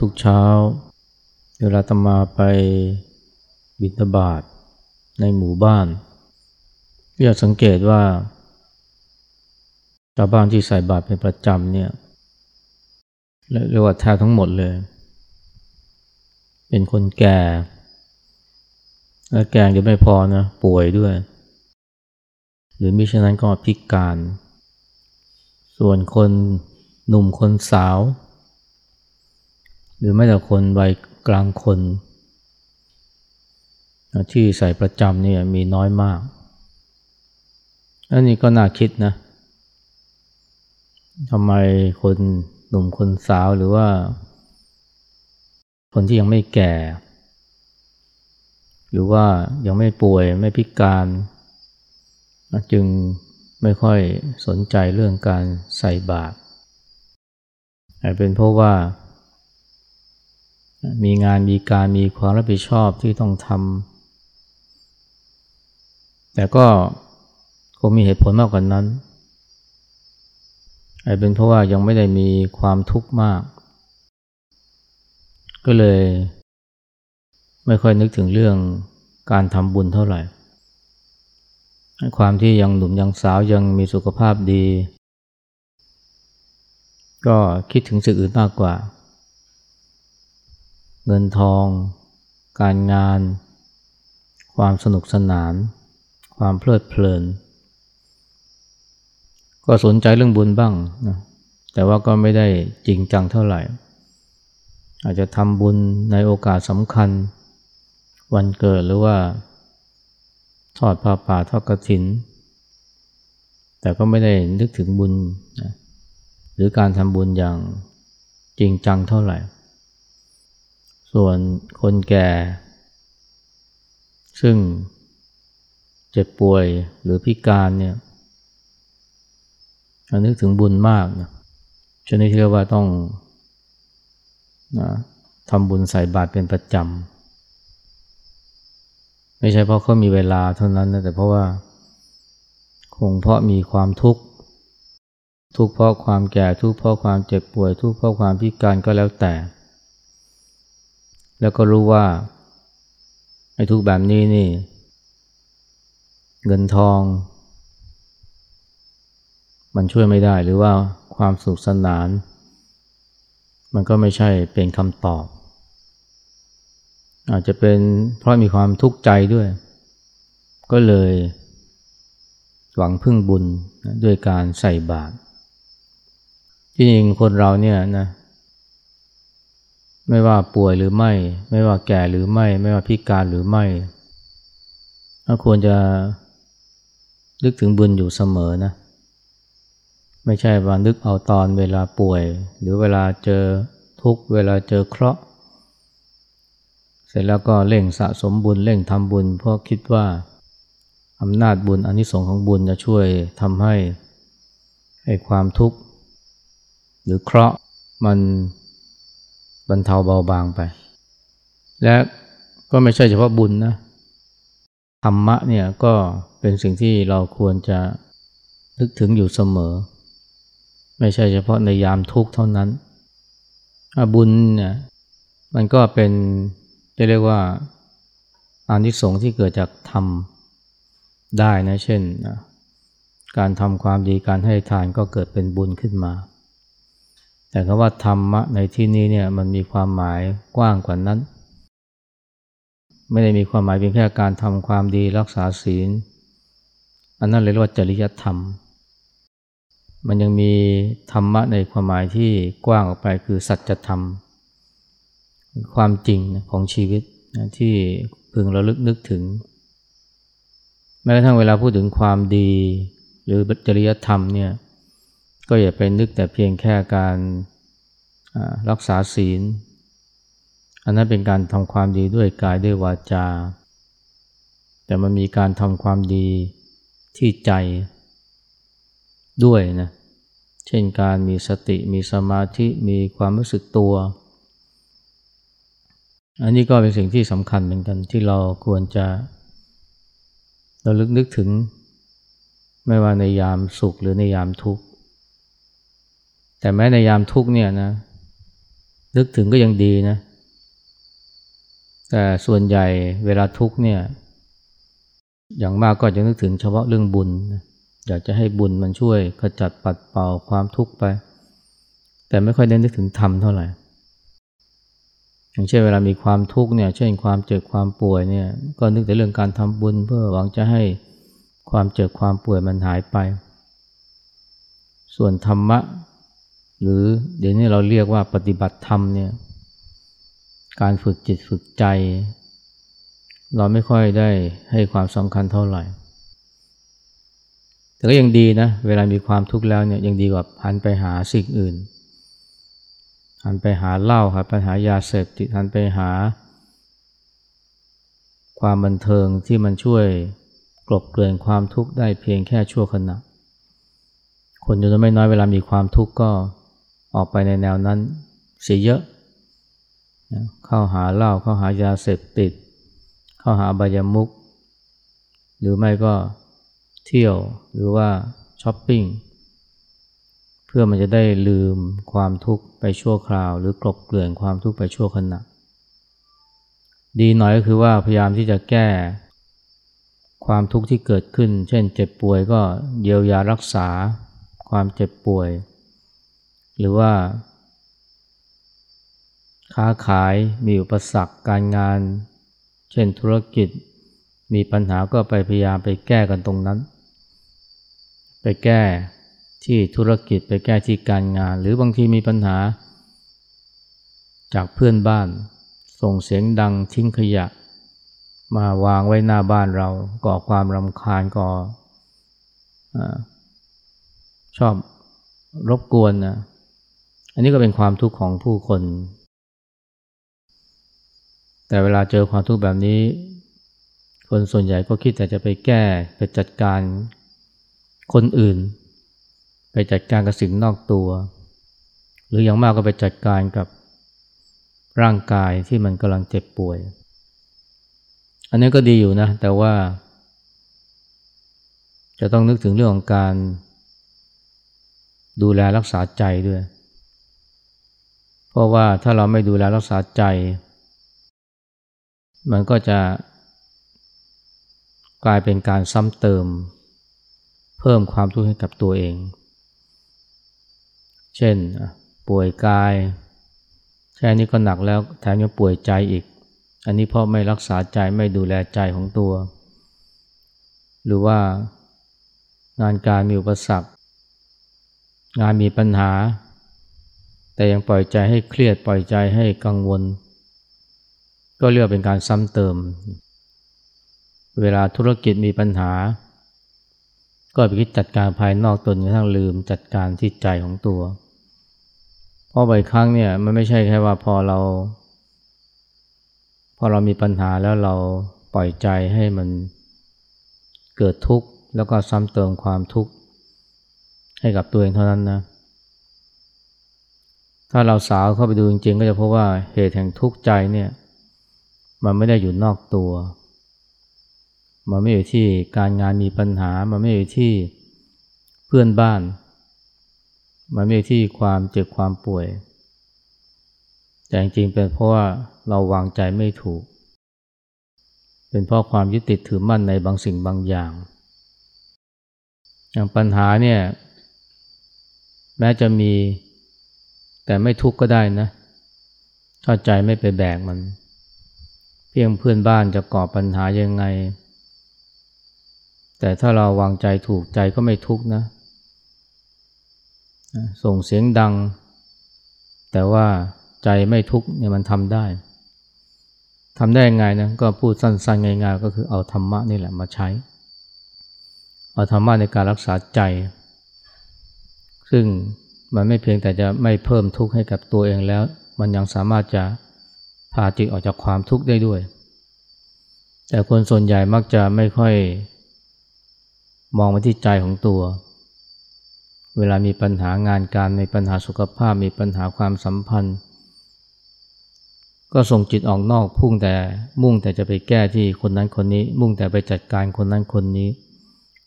ทุกเช้า เวลาตมาไปบิณฑบาตในหมู่บ้านอยากสังเกตว่าชาวบ้านที่ใส่บาตรเป็นประจำเนี่ยเรียกว่าแทบทั้งหมดเลย เป็นคนแก่ และแก่ยังไม่พอนะป่วยด้วย หรือมิฉะนั้นก็พิการ ส่วนคนหนุ่มคนสาว หรือไม่แต่คนวัยกลางคน ที่ใส่ประจำเนี่ยมีน้อยมากอันนี้ก็น่าคิดนะทำไมคนหนุ่มคนสาวหรือว่า คนที่ยังไม่แก่ หรือว่ายังไม่ป่วยไม่พิการ จึงไม่ค่อยสนใจเรื่องการใส่บาตรเป็นเพราะว่า มีงานมีการมีความรับผิดชอบที่ต้องทำแต่ก็คงมีเหตุผลมากกว่านั้นอาจเป็นเพราะว่ายังไม่ได้มีความทุกข์มาก ก็เลย ไม่ค่อยนึกถึงเรื่องการทำบุญเท่าไหร่ ความที่ยังหนุ่มยังสาวยังมีสุขภาพดี ก็คิดถึงสิ่งอื่นมากกว่า เงินทอง การงาน ความสนุกสนาน ความเพลิดเพลิน ก็สนใจเรื่องบุญบ้างนะแต่ว่าก็ไม่ได้จริงจังเท่าไหร่ อาจจะทำบุญในโอกาสสำคัญ วันเกิดหรือว่า ทอดผ้าป่าทอดกระถิน แต่ก็ไม่ได้นึกถึงบุญนะหรือการทำบุญอย่างจริงจังเท่าไหร่ ส่วนคนแก่ ซึ่งเจ็บป่วยหรือพิการเนี่ยนึกถึงบุญมากนะชนิดที่เรียกว่าต้องนะทำบุญใส่บาตรเป็นประจำ ไม่ใช่เพราะเขามีเวลาเท่านั้นนะแต่เพราะว่า คงเพราะมีความทุกข์ ทุกข์เพราะความแก่ ทุกข์เพราะความเจ็บป่วย ทุกข์เพราะความพิการก็แล้วแต่ แล้วก็รู้ว่าไอ้ทุกแบบนี้นี่ เงินทอง มันช่วยไม่ได้หรือว่าความสุขสนาน มันก็ไม่ใช่เป็นคำตอบ อาจจะเป็นเพราะมีความทุกข์ใจด้วย ก็เลยหวังพึ่งบุญด้วยการใส่บาตรที่จริงคนเราเนี่ยนะ ไม่ว่าป่วยหรือไม่ ไม่ว่าแก่หรือไม่ ไม่ว่าพิการหรือไม่ก็ควรจะนึกถึงบุญอยู่เสมอนะ ไม่ใช่ว่านึกเอาตอนเวลาป่วย หรือเวลาเจอทุกเวลาเจอเคราะห์ เสร็จแล้วก็เร่งสะสมบุญเร่งทำบุญ เพราะคิดว่าอำนาจบุญอนนิสงส์ของบุญจะช่วยทำให้ให้ความทุกข์ หรือเคราะห์มัน บรรเทาเบาบางไป และก็ไม่ใช่เฉพาะบุญนะธรรมะเนี่ยก็เป็นสิ่งที่เราควรจะนึกถึงอยู่เสมอ ไม่ใช่เฉพาะในยามทุกข์เท่านั้นบุญเนี่ยมันก็เป็นจะเรียกว่าอานิสงส์ที่เกิดจากธรรมได้นะเช่น การทำความดีการให้ทานก็เกิดเป็นบุญขึ้นมา แต่คำว่าธรรมะในที่นี้เนี่ยมันมีความหมายกว้างกว่านั้น ไม่ได้มีความหมายเพียงแค่การทำความดีรักษาศีล อันนั้นเรียกว่าจริยธรรม มันยังมีธรรมะในความหมายที่กว้างออกไปคือสัจธรรม ความจริงของชีวิตที่พึงระลึกนึกถึง แม้กระทั่งเวลาพูดถึงความดีหรือจริยธรรมเนี่ย ก็อย่าไปนึกแต่เพียงแค่การรักษาศีล อันนั้นเป็นการทำความดีด้วยกายด้วยวาจา แต่มันมีการทำความดีที่ใจด้วยนะ เช่นการมีสติมีสมาธิมีความรู้สึกตัว อันนี้ก็เป็นสิ่งที่สำคัญเหมือนกันที่เราควรจะเราลึกนึกถึง ไม่ว่าในยามสุขหรือในยามทุกข์ แต่แม้ในยามทุกเนี่ยนะนึกถึงก็ยังดีนะ แต่ส่วนใหญ่เวลาทุกเนี่ย อย่างมากก็จะนึกถึงเฉพาะเรื่องบุญ อยากจะให้บุญมันช่วยขจัดปัดเป่าความทุกข์ไป แต่ไม่ค่อยได้นึกถึงธรรมเท่าไหร่อย่างเช่นเวลามีความทุกข์เนี่ยเช่นความเจ็บความป่วยเนี่ย ก็นึกแต่เรื่องการทำบุญเพื่อหวังจะให้ความเจ็บความป่วยมันหายไป ส่วนธรรมะ หรือเดี๋ยวนี้เราเรียกว่าปฏิบัติธรรมเนี่ยการฝึกจิตฝึกใจ เราไม่ค่อยได้ให้ความสำคัญเท่าไหร่ แต่ก็ยังดีนะ เวลามีความทุกข์แล้วเนี่ยยังดีกว่าหันไปหาสิ่งอื่น หันไปหาเหล้าครับไปหายาเสพติดหันไปหา ความบันเทิงที่มันช่วยกลบเกลื่อนความทุกข์ได้เพียงแค่ชั่วขณะคนจำนวนไม่น้อยเวลามีความทุกข์ก็ ออกไปในแนวนั้นเสียเยอะเข้าหาเหล้าเข้าหายาเสพติด เข้าหาบายามุก หรือไม่ก็เที่ยวหรือว่าช้อปปิ้งเพื่อมันจะได้ลืมความทุกข์ไปชั่วคราว หรือกลบเกลื่อนความทุกข์ไปชั่วขณะดีหน่อยก็คือว่าพยายามที่จะแก้ ความทุกข์ที่เกิดขึ้น เช่นเจ็บป่วยก็เยียวยารักษา ความเจ็บป่วย หรือว่า ค้าขายมีอุปสรรคการงาน เช่นธุรกิจมีปัญหาก็ไปพยายามไปแก้กันตรงนั้น ไปแก้ที่ธุรกิจไปแก้ที่การงาน หรือบางทีมีปัญหา จากเพื่อนบ้าน ส่งเสียงดังทิ้งขยะ มาวางไว้หน้าบ้านเราก่อความรำคาญก่ออชอบรบกวนนะ นนี้ก็เป็นความทุกข์ของผู้คน แต่เวลาเจอความทุกข์แบบนี้ คนส่วนใหญ่ก็คิดแต่จะไปแก้ไปจัดการคนอื่น ไปจัดการกับสิ่งนอกตัว หรืออย่างมากก็ไปจัดการกับร่างกายที่มันกำลังเจ็บป่วย อันนี้ก็ดีอยู่นะ แต่ว่า จะต้องนึกถึงเรื่องของการดูแลรักษาใจด้วย เพราะว่าถ้าเราไม่ดูแลรักษาใจ มันก็จะกลายเป็นการซ้ำเติม เพิ่มความทุกข์ให้กับตัวเอง เช่น ป่วยกาย แค่นี้ก็หนักแล้วแถมยังป่วยใจอีก อันนี้เพราะไม่รักษาใจไม่ดูแลใจของตัว หรือว่างานการมีอุปสรรค งานมีปัญหา แต่ยังปล่อยใจให้เครียดปล่อยใจให้กังวล ก็เรียกเป็นการซ้ำเติม เวลาธุรกิจมีปัญหา ก็ไปคิดจัดการภายนอกตนกระทั่งลืมจัดการที่ใจของตัว เพราะบ่อยครั้งเนี่ยมันไม่ใช่แค่ว่าพอเรา พอเรามีปัญหาแล้วเราปล่อยใจให้มันเกิดทุกข์แล้วก็ซ้ำเติมความทุกข์ให้กับตัวเองเท่านั้นนะ ถ้าเราสาวเข้าไปดูจริงๆ ก็จะพบว่าเหตุแห่งทุกข์ใจเนี่ย มันไม่ได้อยู่นอกตัว มันไม่อยู่ที่การงานมีปัญหา มันไม่อยู่ที่เพื่อนบ้าน มันไม่อยู่ที่ความเจ็บความป่วย แต่จริงๆเป็นเพราะว่าเราวางใจไม่ถูก เป็นเพราะความยึดติดถือมั่นในบางสิ่งบางอย่าง อย่างปัญหาเนี่ย แม้จะมี แต่ไม่ทุกข์ก็ได้นะถ้าใจไม่ไปแบกมัน เพียงเพื่อนบ้านจะก่อปัญหายังไง แต่ถ้าเราวางใจถูกใจก็ไม่ทุกข์นะ ส่งเสียงดัง แต่ว่าใจไม่ทุกข์เนี่ยมันทำได้ทำได้ยังไงนะก็พูดสั้นๆง่ายๆก็คือเอาธรรมะนี่แหละมาใช้ เอาธรรมะในการรักษาใจ ซึ่ง มันไม่เพียงแต่จะไม่เพิ่มทุกข์ให้กับตัวเองแล้ว มันยังสามารถจะพาจิตออกจากความทุกข์ได้ด้วย แต่คนส่วนใหญ่มักจะไม่ค่อยมองมาที่ใจของตัว เวลามีปัญหางานการมีปัญหาสุขภาพมีปัญหาความสัมพันธ์ ก็ส่งจิตออกนอกพุ่งแต่มุ่งแต่จะไปแก้ที่คนนั้นคนนี้ มุ่งแต่ไปจัดการคนนั้นคนนี้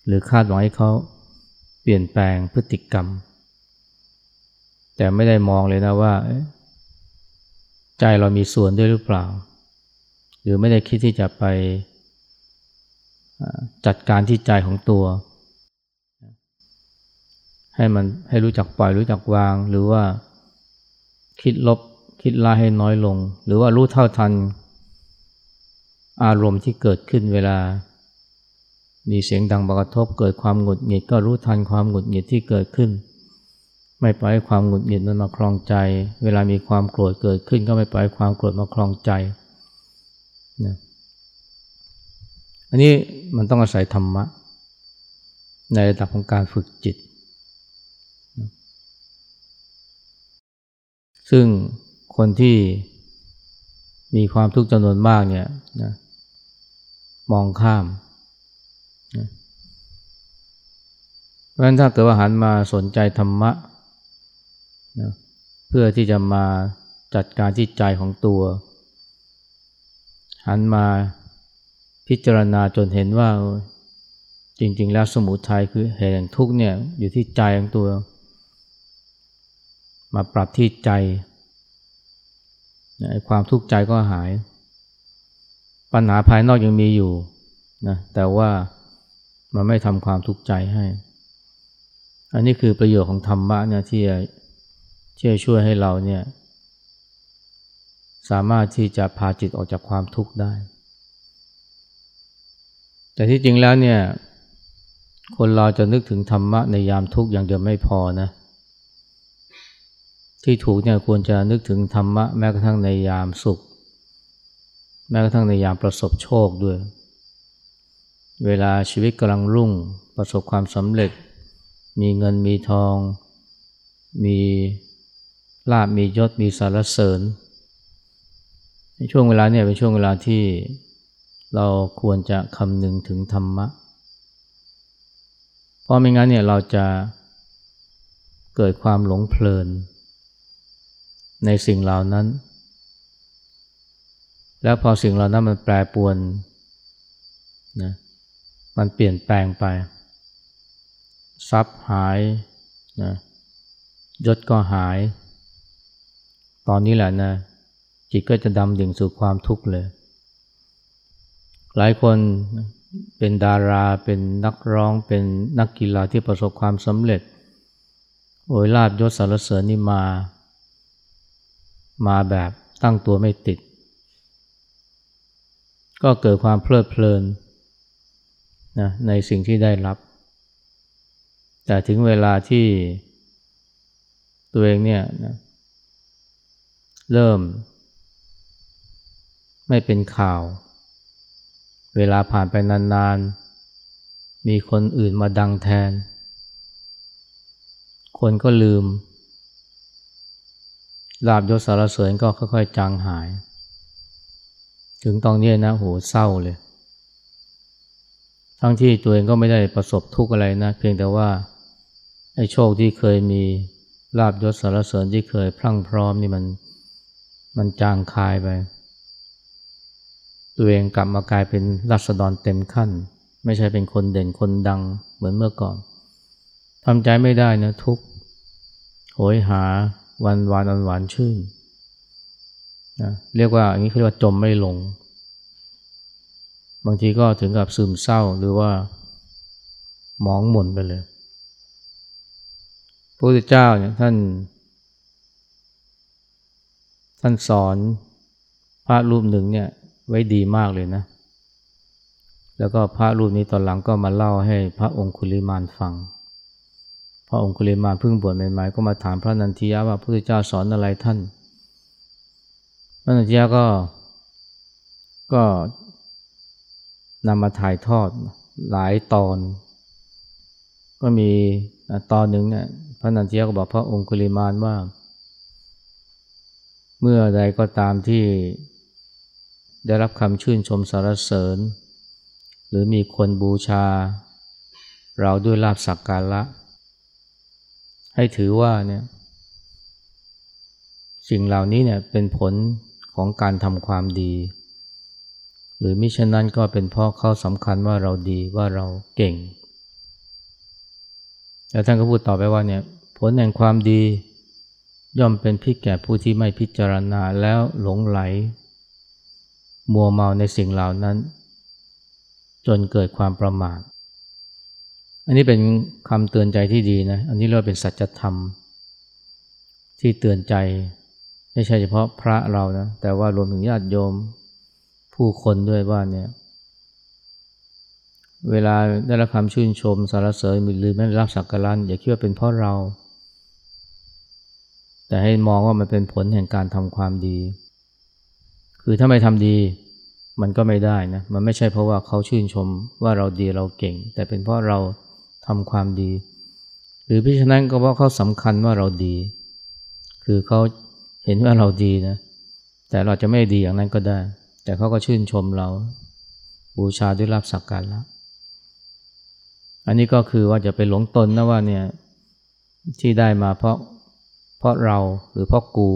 หรือคาดหวังให้เขาเปลี่ยนแปลงพฤติกรรม แต่ไม่ได้มองเลยนะว่า ใจเรามีส่วนด้วยหรือเปล่า หรือไม่ได้คิดที่จะไปจัดการที่ใจของตัว ให้มันให้รู้จักปล่อยรู้จักวาง หรือว่าคิดลบคิดลาให้น้อยลง หรือว่ารู้เท่าทัน อารมณ์ที่เกิดขึ้นเวลา มีเสียงดังบกระทบเกิดความหงุดหงิดก็รู้ทันความหงุดหงิดที่เกิดขึ้น ไม่ปล่อยความหงุดหงิดมันมาคลองใจ เวลามีความโกรธเกิดขึ้น ก็ไม่ปล่อยความโกรธมาคลองใจนะอันนี้มันต้องอาศัยธรรมะ ในระดับของการฝึกจิต ซึ่งคนที่มีความทุกข์จำนวนมากเนี่ยนะมองข้ามนะเพราะฉะนั้นถ้าเกิดว่าหันมาสนใจธรรมะ นะเพื่อที่จะมาจัดการที่ใจของตัว หันมาพิจารณาจนเห็นว่าจริง ๆ แล้วสมุทัยคือเหตุแห่งทุกข์เนี่ยอยู่ที่ใจของตัว มาปรับที่ใจความทุกข์ใจก็หาย ปัญหาภายนอกยังมีอยู่นะแต่ว่ามันไม่ทำความทุกข์ใจให้ อันนี้คือประโยชน์ของธรรมะเนี่ยที่จะ ที่จะช่วยให้เราเนี่ย สามารถที่จะพาจิตออกจากความทุกข์ได้ แต่ที่จริงแล้วเนี่ย คนเราจะนึกถึงธรรมะในยามทุกข์อย่างเดียวไม่พอนะ ที่ถูกเนี่ยควรจะนึกถึงธรรมะแม้กระทั่งในยามสุข แม้กระทั่งในยามประสบโชคด้วย เวลาชีวิตกำลังรุ่งประสบความสำเร็จ มีเงินมีทอง มี ลาบมียศมีสารเสริญในช่วงเวลาเนี่ยเป็นช่วงเวลาที่เราควรจะคำนึงถึงธรรมะ เพราะไม่งั้นเนี่ยเราจะเกิดความหลงเพลิน ในสิ่งเหล่านั้น แล้วพอสิ่งเหล่านั้นมันแปรปรวนนะมันเปลี่ยนแปลงไป ทรัพย์หายนะยศก็หาย ตอนนี้แหละนะ จิตก็จะดำดิ่งสู่ความทุกข์เลย หลายคนเป็นดาราเป็นนักร้องเป็นนักกีฬาที่ประสบความสำเร็จ โอยลาบยศสารเสริญนี่มา มาแบบตั้งตัวไม่ติด ก็เกิดความเพลิดเพลินนะในสิ่งที่ได้รับ แต่ถึงเวลาที่ตัวเองเนี่ยนะเเริ่ม ไม่เป็นข่าว เวลาผ่านไปนานๆ มีคนอื่นมาดังแทน คนก็ลืม ลาบยศสารเสริญก็ค่อยๆ จางหาย ถึงตอนนี้นะโหเศร้าเลย ทั้งที่ตัวเองก็ไม่ได้ประสบทุกข์อะไรนะ เพียงแต่ว่าไอ้โชคที่เคยมีลาบยศสารเสริญที่เคยพรั่งพร้อมนี่มัน มันจางคายไป ตัวเองกลับมากลายเป็นรัษฎรเต็มขั้น ไม่ใช่เป็นคนเด่นคนดังเหมือนเมื่อก่อนทำใจไม่ได้นะทุกโหยหาวันวานอันหวานชื่นนะเรียกว่าอย่างนี้เขาเรียกว่าจมไม่ลง บางทีก็ถึงกับซึมเศร้าหรือว่ามองหม่นไปเลยพระพุทธเจ้าเนี่ยท่าน ท่านสอนพระรูปหนึ่งเนี่ยไว้ดีมากเลยนะ แล้วก็พระรูปนี้ตอนหลังก็มาเล่าให้พระองคุลิมานฟัง พระองคุลิมานเพิ่งบวชใหม่ๆก็มาถามพระนันทิยะว่าพระพุทธเจ้าสอนอะไรท่าน พระนันทิยะก็ก็นำมาถ่ายทอดหลายตอน ก็มีตอนหนึ่งเนี่ยพระนันทิยะก็บอกพระองคุลิมานว่า เมื่อใดก็ตามที่ได้รับคำชื่นชมสรรเสริญ หรือมีคนบูชา เราด้วยลาบสักการะ ให้ถือว่าเนี่ยสิ่งเหล่านี้เนี่ยเป็นผลของการทำความดี หรือมิฉะนั้นก็เป็นเพราะเขาสำคัญว่าเราดีว่าเราเก่ง แล้วท่านก็พูดต่อไปว่าเนี่ยผลแห่งความดี ย่อมเป็นพิษแก่ผู้ที่ไม่พิจารณาแล้วหลงไหล มัวเมาในสิ่งเหล่านั้น จนเกิดความประมาท อันนี้เป็นคำเตือนใจที่ดีนะ อันนี้เรียกเป็นสัจธรรม ที่เตือนใจไม่ใช่เฉพาะพระเรานะ แต่ว่ารวมถึงญาติโยมผู้คนด้วยว่าเนี่ย เวลาได้รับคำชื่นชมสารเสริญหรือไม่ได้รับสักการะอย่าคิดว่าเป็นเพราะเรา แต่ให้มองว่ามันเป็นผลแห่งการทำความดี คือถ้าไม่ทำดีมันก็ไม่ได้นะ มันไม่ใช่เพราะว่าเขาชื่นชมว่าเราดีเราเก่ง แต่เป็นเพราะเราทำความดี หรือพิฉะนั้นก็เพราะเขาสำคัญว่าเราดี คือเขาเห็นว่าเราดีนะ แต่เราจะไม่ดีอย่างนั้นก็ได้ แต่เขาก็ชื่นชมเรา บูชาด้วยลาบสักการะอันนี้ก็คือว่าจะไปหลงตนนะว่าเนี่ยที่ได้มาเพราะ เพราะเราหรือเพราะกู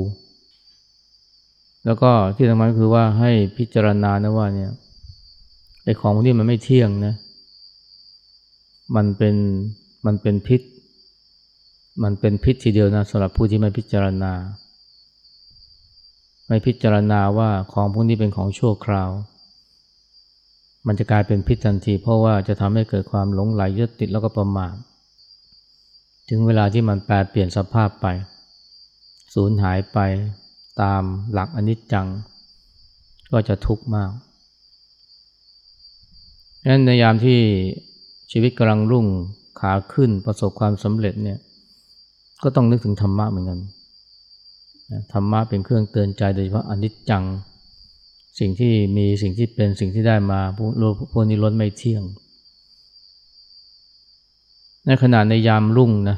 แล้วก็ที่สำคัญคือว่าให้พิจารณานะว่าเนี่ยไอ้ของพวกนี้มันไม่เที่ยงนะ มันเป็นมันเป็นพิษ มันเป็นพิษทีเดียวนะสำหรับผู้ที่ไม่พิจารณา ไม่พิจารณาว่าของพวกนี้เป็นของชั่วคราว มันจะกลายเป็นพิษทันที เพราะว่าจะทำให้เกิดความหลงไหลยึดติดแล้วก็ประมาทถึงเวลาที่มันแปลเปลี่ยนสภาพไป สูญหายไปตามหลักอนิจจัง ก็จะทุกข์มากดังนั้นในยามที่ชีวิตกำลังรุ่งขาขึ้นประสบความสำเร็จเนี่ยก็ต้องนึกถึงธรรมะเหมือนกันธรรมะเป็นเครื่องเตือนใจโดยเฉพาะอนิจจัง สิ่งที่มีสิ่งที่เป็นสิ่งที่ได้มาพวกพวกนี้ล้นไม่เที่ยง ในขณะในยามรุ่งนะ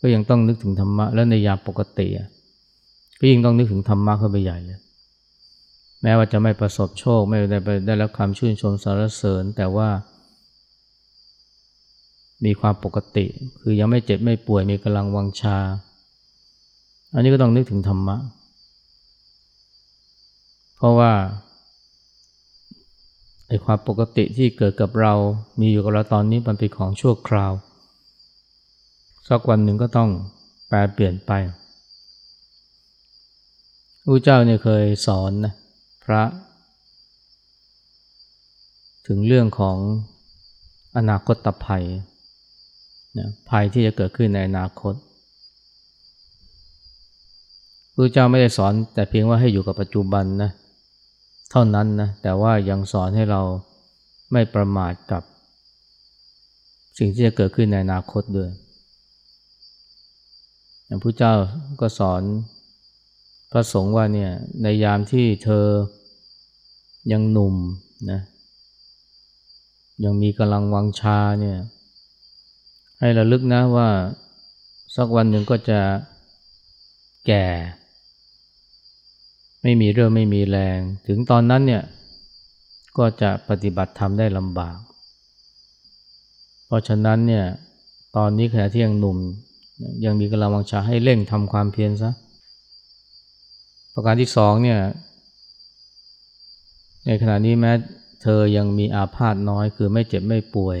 ก็ยังต้องนึกถึงธรรมะและในยามปกติ ก็ยิ่งต้องนึกถึงธรรมะเข้าไปใหญ่เลยแม้ว่าจะไม่ประสบโชค ไม่ได้ไปได้รับคำชื่นชมสรรเสริญ แต่ว่า มีความปกติ คือยังไม่เจ็บไม่ป่วยมีกำลังวังชา อันนี้ก็ต้องนึกถึงธรรมะ เพราะว่าไอ้ความปกติที่เกิดกับเรา มีอยู่กับเราตอนนี้มันเป็นของชั่วคราว สักวันหนึ่งก็ต้องแปลเปลี่ยนไป ระเจ้าเนี่ยเคยสอนนะพระ ถึงเรื่องของอนาคตภัยนะภัยที่จะเกิดขึ้นในอนาคตพระเจ้าไม่ได้สอนแต่เพียงว่าให้อยู่กับปัจจุบันนะเท่านั้นนะแต่ว่ายังสอนให้เราไม่ประมาทกับ สิ่งที่จะเกิดขึ้นในอนาคตด้วยอย่างพระเจ้าก็สอน ระสงฆ์ว่าเนี่ยในยามที่เธอยังหนุ่มนะยังมีกำลังวังชาเนี่ยให้ระลึกนะว่าสักวันหนึ่งก็จะแก่ ไม่มีเรื่องไม่มีแรง ถึงตอนนั้นเนี่ยก็จะปฏิบัติธรรมได้ลำบาก เพราะฉะนั้นเนี่ยตอนนี้ขณะที่ยังหนุ่ม ยังมีกำลังวังชาให้เร่งทำความเพียรซะ ประการที่สองเนี่ย ในขณะนี้แม้เธอยังมีอาพาธน้อย คือไม่เจ็บไม่ป่วย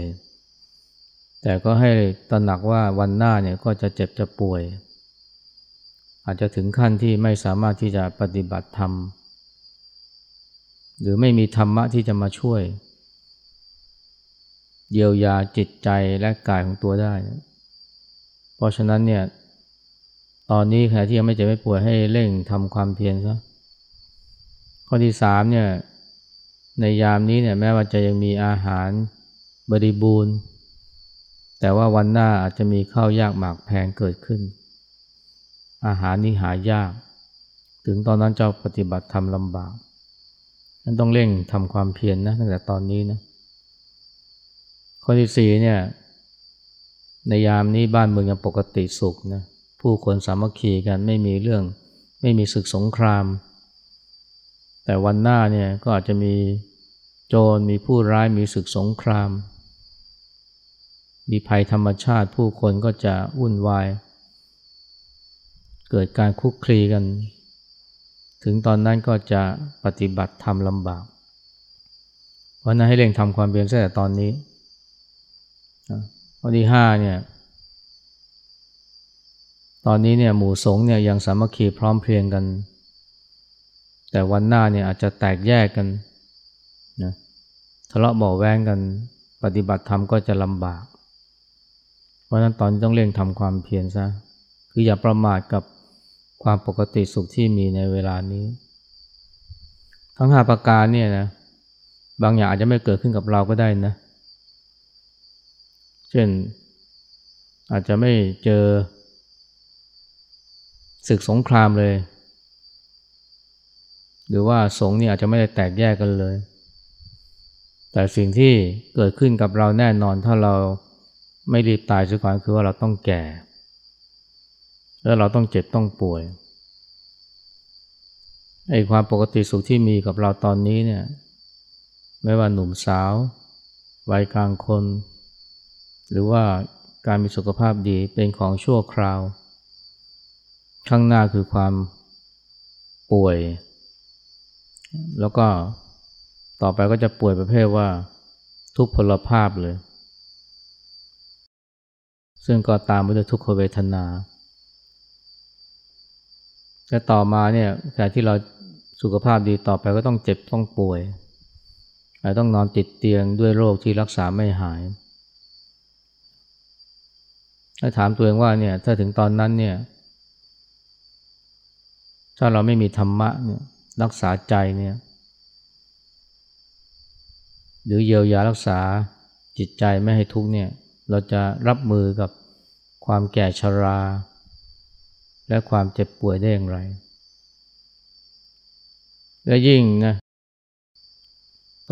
แต่ก็ให้ตระหนักว่าวันหน้าเนี่ยก็จะเจ็บจะป่วย อาจจะถึงขั้นที่ไม่สามารถที่จะปฏิบัติธรรม หรือไม่มีธรรมะที่จะมาช่วย เยียวยาจิตใจและกายของตัวได้ เพราะฉะนั้นเนี่ย ตอนนี้ขณะที่ยังไม่เจ็บไม่ป่วยให้เร่งทำความเพียรซะข้อที่สามเนี่ยในยามนี้เนี่ยแม้ว่าจะยังมีอาหารบริบูรณ์ แต่ว่าวันหน้าอาจจะมีข้าวยากหมากแพงเกิดขึ้น อาหารนี้หายาก ถึงตอนนั้นเจ้าปฏิบัติทำลำบากนั้นต้องเร่งทำความเพียรนนะตั้งแต่ตอนนี้นะข้อที่สี่เนี่ยในยามนี้บ้านเมืองยังปกติสุขนะ ผู้คนสามัคคีกันไม่มีเรื่อง ไม่มีศึกสงคราม แต่วันหน้าเนี่ยก็อาจจะมีโจรมีผู้ร้ายมีศึกสงคราม มีภัยธรรมชาติผู้คนก็จะวุ่นวาย เกิดการคุกคลีกัน ถึงตอนนั้นก็จะปฏิบัติทำลำบาก เพราะนั้นให้เร่งทำความเพียรตั้งแต่ตอนนี้ข้อที่ห้าเนี่ย ตอนนี้เนี่ยหมู่สงฆ์เนี่ยยังสามัคคีพร้อมเพรียงกัน แต่วันหน้าเนี่ยอาจจะแตกแยกกันนะทะเลาะเบาแวงกัน ปฏิบัติธรรมก็จะลำบาก เพราะฉะนั้นตอนนี้ต้องเร่งทำความเพียรซะคืออย่าประมาทกับความปกติสุขที่มีในเวลานี้ ทั้งห้าประการเนี่ยนะบางอย่างอาจจะไม่เกิดขึ้นกับเราก็ได้นะ เช่นอาจจะไม่เจอ ศึกสงครามเลย หรือว่าสงนี่อาจจะไม่ได้แตกแยกกันเลย แต่สิ่งที่เกิดขึ้นกับเราแน่นอนถ้าเราไม่รีบตายซะก่อนคือว่าเราต้องแก่ แล้วเราต้องเจ็บต้องป่วยไอ้ความปกติสุขที่มีกับเราตอนนี้เนี่ย ไม่ว่าหนุ่มสาว วัยกลางคน หรือว่าการมีสุขภาพดีเป็นของชั่วคราว ข้างหน้าคือความป่วย แล้วก็ต่อไปก็จะป่วยประเภทว่าทุกพลภาพเลย ซึ่งก็ตามไปด้วยทุกขเวทนาและต่อมาเนี่ยการที่เราสุขภาพดีต่อไปก็ต้องเจ็บต้องป่วยอาจต้องนอนติดเตียงด้วยโรคที่รักษาไม่หายถ้าถามตัวเองว่าเนี่ยถ้าถึงตอนนั้นเนี่ย ถ้าเราไม่มีธรรมะเนี่ยรักษาใจเนี่ยหรือเยียวยารักษาจิตใจไม่ให้ทุกเนี่ยเราจะรับมือกับความแก่ชรา และความเจ็บป่วยได้อย่างไร และยิ่งนะ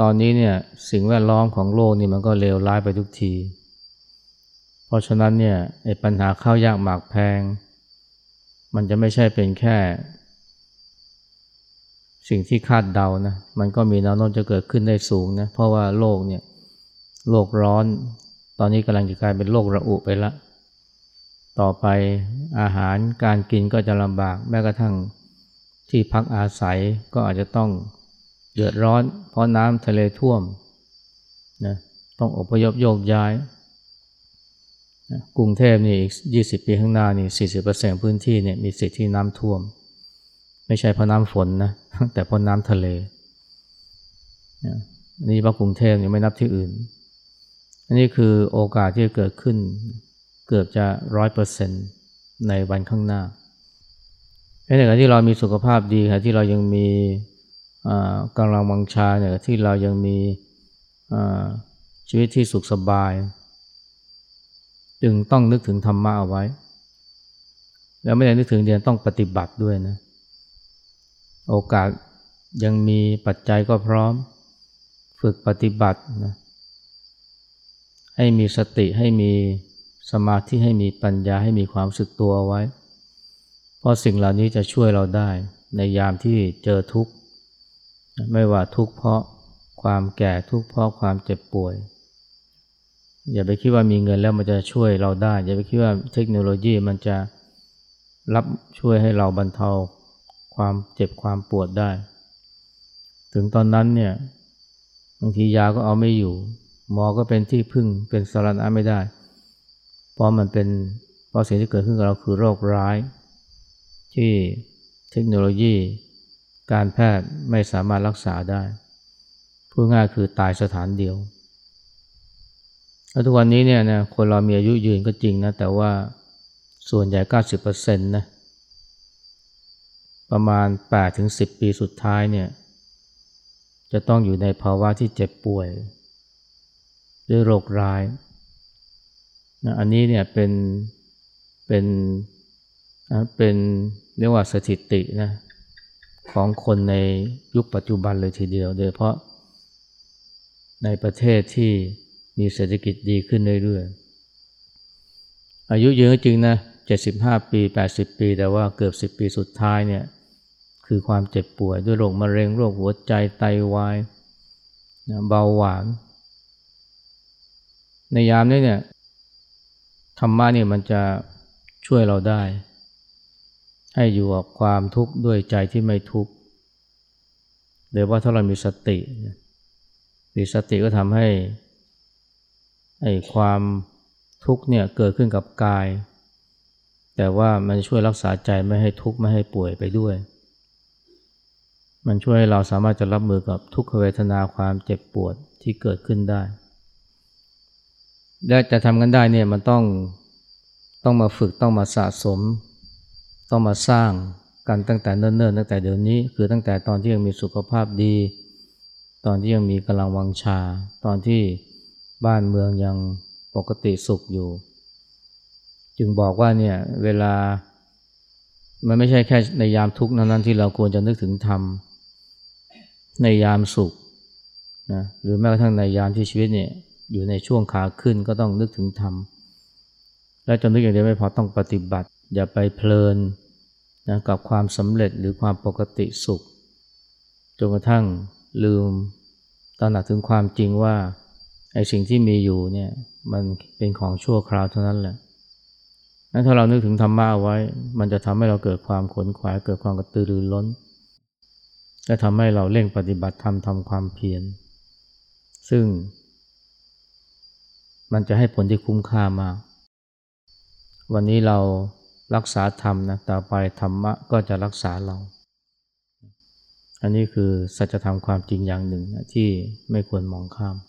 ตอนนี้เนี่ยสิ่งแวดล้อมของโลกนี่มันก็เลวร้ายไปทุกที เพราะฉะนั้นเนี่ยปัญหาข้าวยากหมากแพง มันจะไม่ใช่เป็นแค่ สิ่งที่คาดเดานะมันก็มีแนวโน้มจะเกิดขึ้นได้สูงนะเพราะว่าโลกเนี่ยโลกร้อน ตอนนี้กำลังจะกลายเป็นโลกระอุไปละ ต่อไปอาหารการกินก็จะลำบากแม้กระทั่งที่พักอาศัยก็อาจจะต้องเดือดร้อน เพราะน้ำทะเลท่วมนะต้องอพยพโยกย้ายกรุงเทพนี่อีกยี่สิบปีข้างหน้านี่สี่สิบเปอร์เซ็นต์พื้นที่เนี่ยมีสิทธิ์ที่น้ำท่วม ไม่ใช่เพราะน้ำฝนนะแต่เพราะน้ำทะเลนี่ว่ากรุงเทพนี่ไม่นับที่อื่น อันนี้คือโอกาสที่จะเกิดขึ้น เกือบจะร้อยเปอร์เซ็นต์ในวันข้างหน้าในขณะที่เรามีสุขภาพดีค่ะที่เรายังมีกำลังวังชาเนี่ยที่เรายังมีชีวิตที่สุขสบาย จึงต้องนึกถึงธรรมะเอาไว้ แล้วไม่ได้นึกถึงเดียนต้องปฏิบัติด้วยนะ โอกาสยังมีปัจจัยก็พร้อม ฝึกปฏิบัตินะให้มีสติให้มีสมาธิให้มีปัญญาให้มีความสึกตัวไว้ เพราะสิ่งเหล่านี้จะช่วยเราได้ ในยามที่เจอทุกข์ ไม่ว่าทุกข์เพราะความแก่ทุกข์เพราะความเจ็บป่วย อย่าไปคิดว่ามีเงินแล้วมันจะช่วยเราได้ อย่าไปคิดว่าเทคโนโลยีมันจะรับช่วยให้เราบรรเทา ความเจ็บความปวดได้ ถึงตอนนั้นเนี่ยบางทียาก็เอาไม่อยู่ หมอก็เป็นที่พึ่งเป็นสารณะไม่ได้ เพราะมันเป็นเพราะสิ่งที่เกิดขึ้นกับเราคือโรคร้าย ที่เทคโนโลยี การแพทย์ไม่สามารถรักษาได้พูดง่ายคือตายสถานเดียวแล้วทุกวันนี้เนี่ยนะคนเรามีอายุยืนก็จริงนะ แต่ว่าส่วนใหญ่เก้าสิบเปอร์เซ็นต์นะ ประมาณแปดถึงสิบปีสุดท้ายเนี่ยจะต้องอยู่ในภาวะที่เจ็บป่วย ด้วยโรคร้ายนะอันนี้เนี่ยเป็นเป็นเป็นเรียกว่าสถิตินะของคนในยุคปัจจุบันเลยทีเดียว โดยเพราะในประเทศที่มีเศรษฐกิจดีขึ้นเรื่อยๆอายุยืนจริงนะ75 ปี 80 ปี แต่ว่าเกือบ 10 ปีสุดท้ายเนี่ย คือความเจ็บป่วยด้วยโรคมะเร็งโรคหัวใจไตาวายเบาหวาน ในยามนี้เนี่ยธรรมะเนี่ยมันจะช่วยเราได้ ให้อยู่กับความทุกข์ด้วยใจที่ไม่ทุกข์โดยว่าถ้าเรามีสติมีสติก็ทำให้ไอ้ความทุกข์เนี่ยเกิดขึ้นกับกาย แต่ว่ามันช่วยรักษาใจไม่ให้ทุกข์ไม่ให้ป่วยไปด้วย มันช่วยให้เราสามารถจะรับมือกับทุกขเวทนาความเจ็บปวดที่เกิดขึ้นได้ และจะทำกันได้เนี่ยมันต้องต้องมาฝึกต้องมาสะสม ต้องมาสร้างกันตั้งแต่เนิ่นๆตั้งแต่เดี๋ยวนี้คือตั้งแต่ตอนที่ยังมีสุขภาพดี ตอนที่ยังมีกำลังวังชา ตอนที่บ้านเมืองยังปกติสุขอยู่ จึงบอกว่าเนี่ยเวลามันไม่ใช่แค่ในยามทุกข์นั้นที่เราควรจะนึกถึงธรรม ในยามสุขนะหรือแม้กระทั่งในยามที่ชีวิตเนี่ยอยู่ในช่วงขาขึ้นก็ต้องนึกถึงธรรม และจนนึกอย่างเดียวไม่พอต้องปฏิบัติ อย่าไปเพลินนะกับความสำเร็จหรือความปกติสุขจนกระทั่งลืมตระหนักถึงความจริงว่าไอ้สิ่งที่มีอยู่เนี่ยมันเป็นของชั่วคราวเท่านั้นแหละนั้นถ้าเรานึกถึงธรรมะเอาไว้ มันจะทำให้เราเกิดความขนขวายเกิดความกระตือรือร้น และทำให้เราเร่งปฏิบัติธรรมทำความเพียร ซึ่ง มันจะให้ผลที่คุ้มค่ามาก วันนี้เรารักษาธรรมนะต่อไปธรรมะก็จะรักษาเรา อันนี้คือสัจธรรมความจริงอย่างหนึ่งนะที่ไม่ควรมองข้าม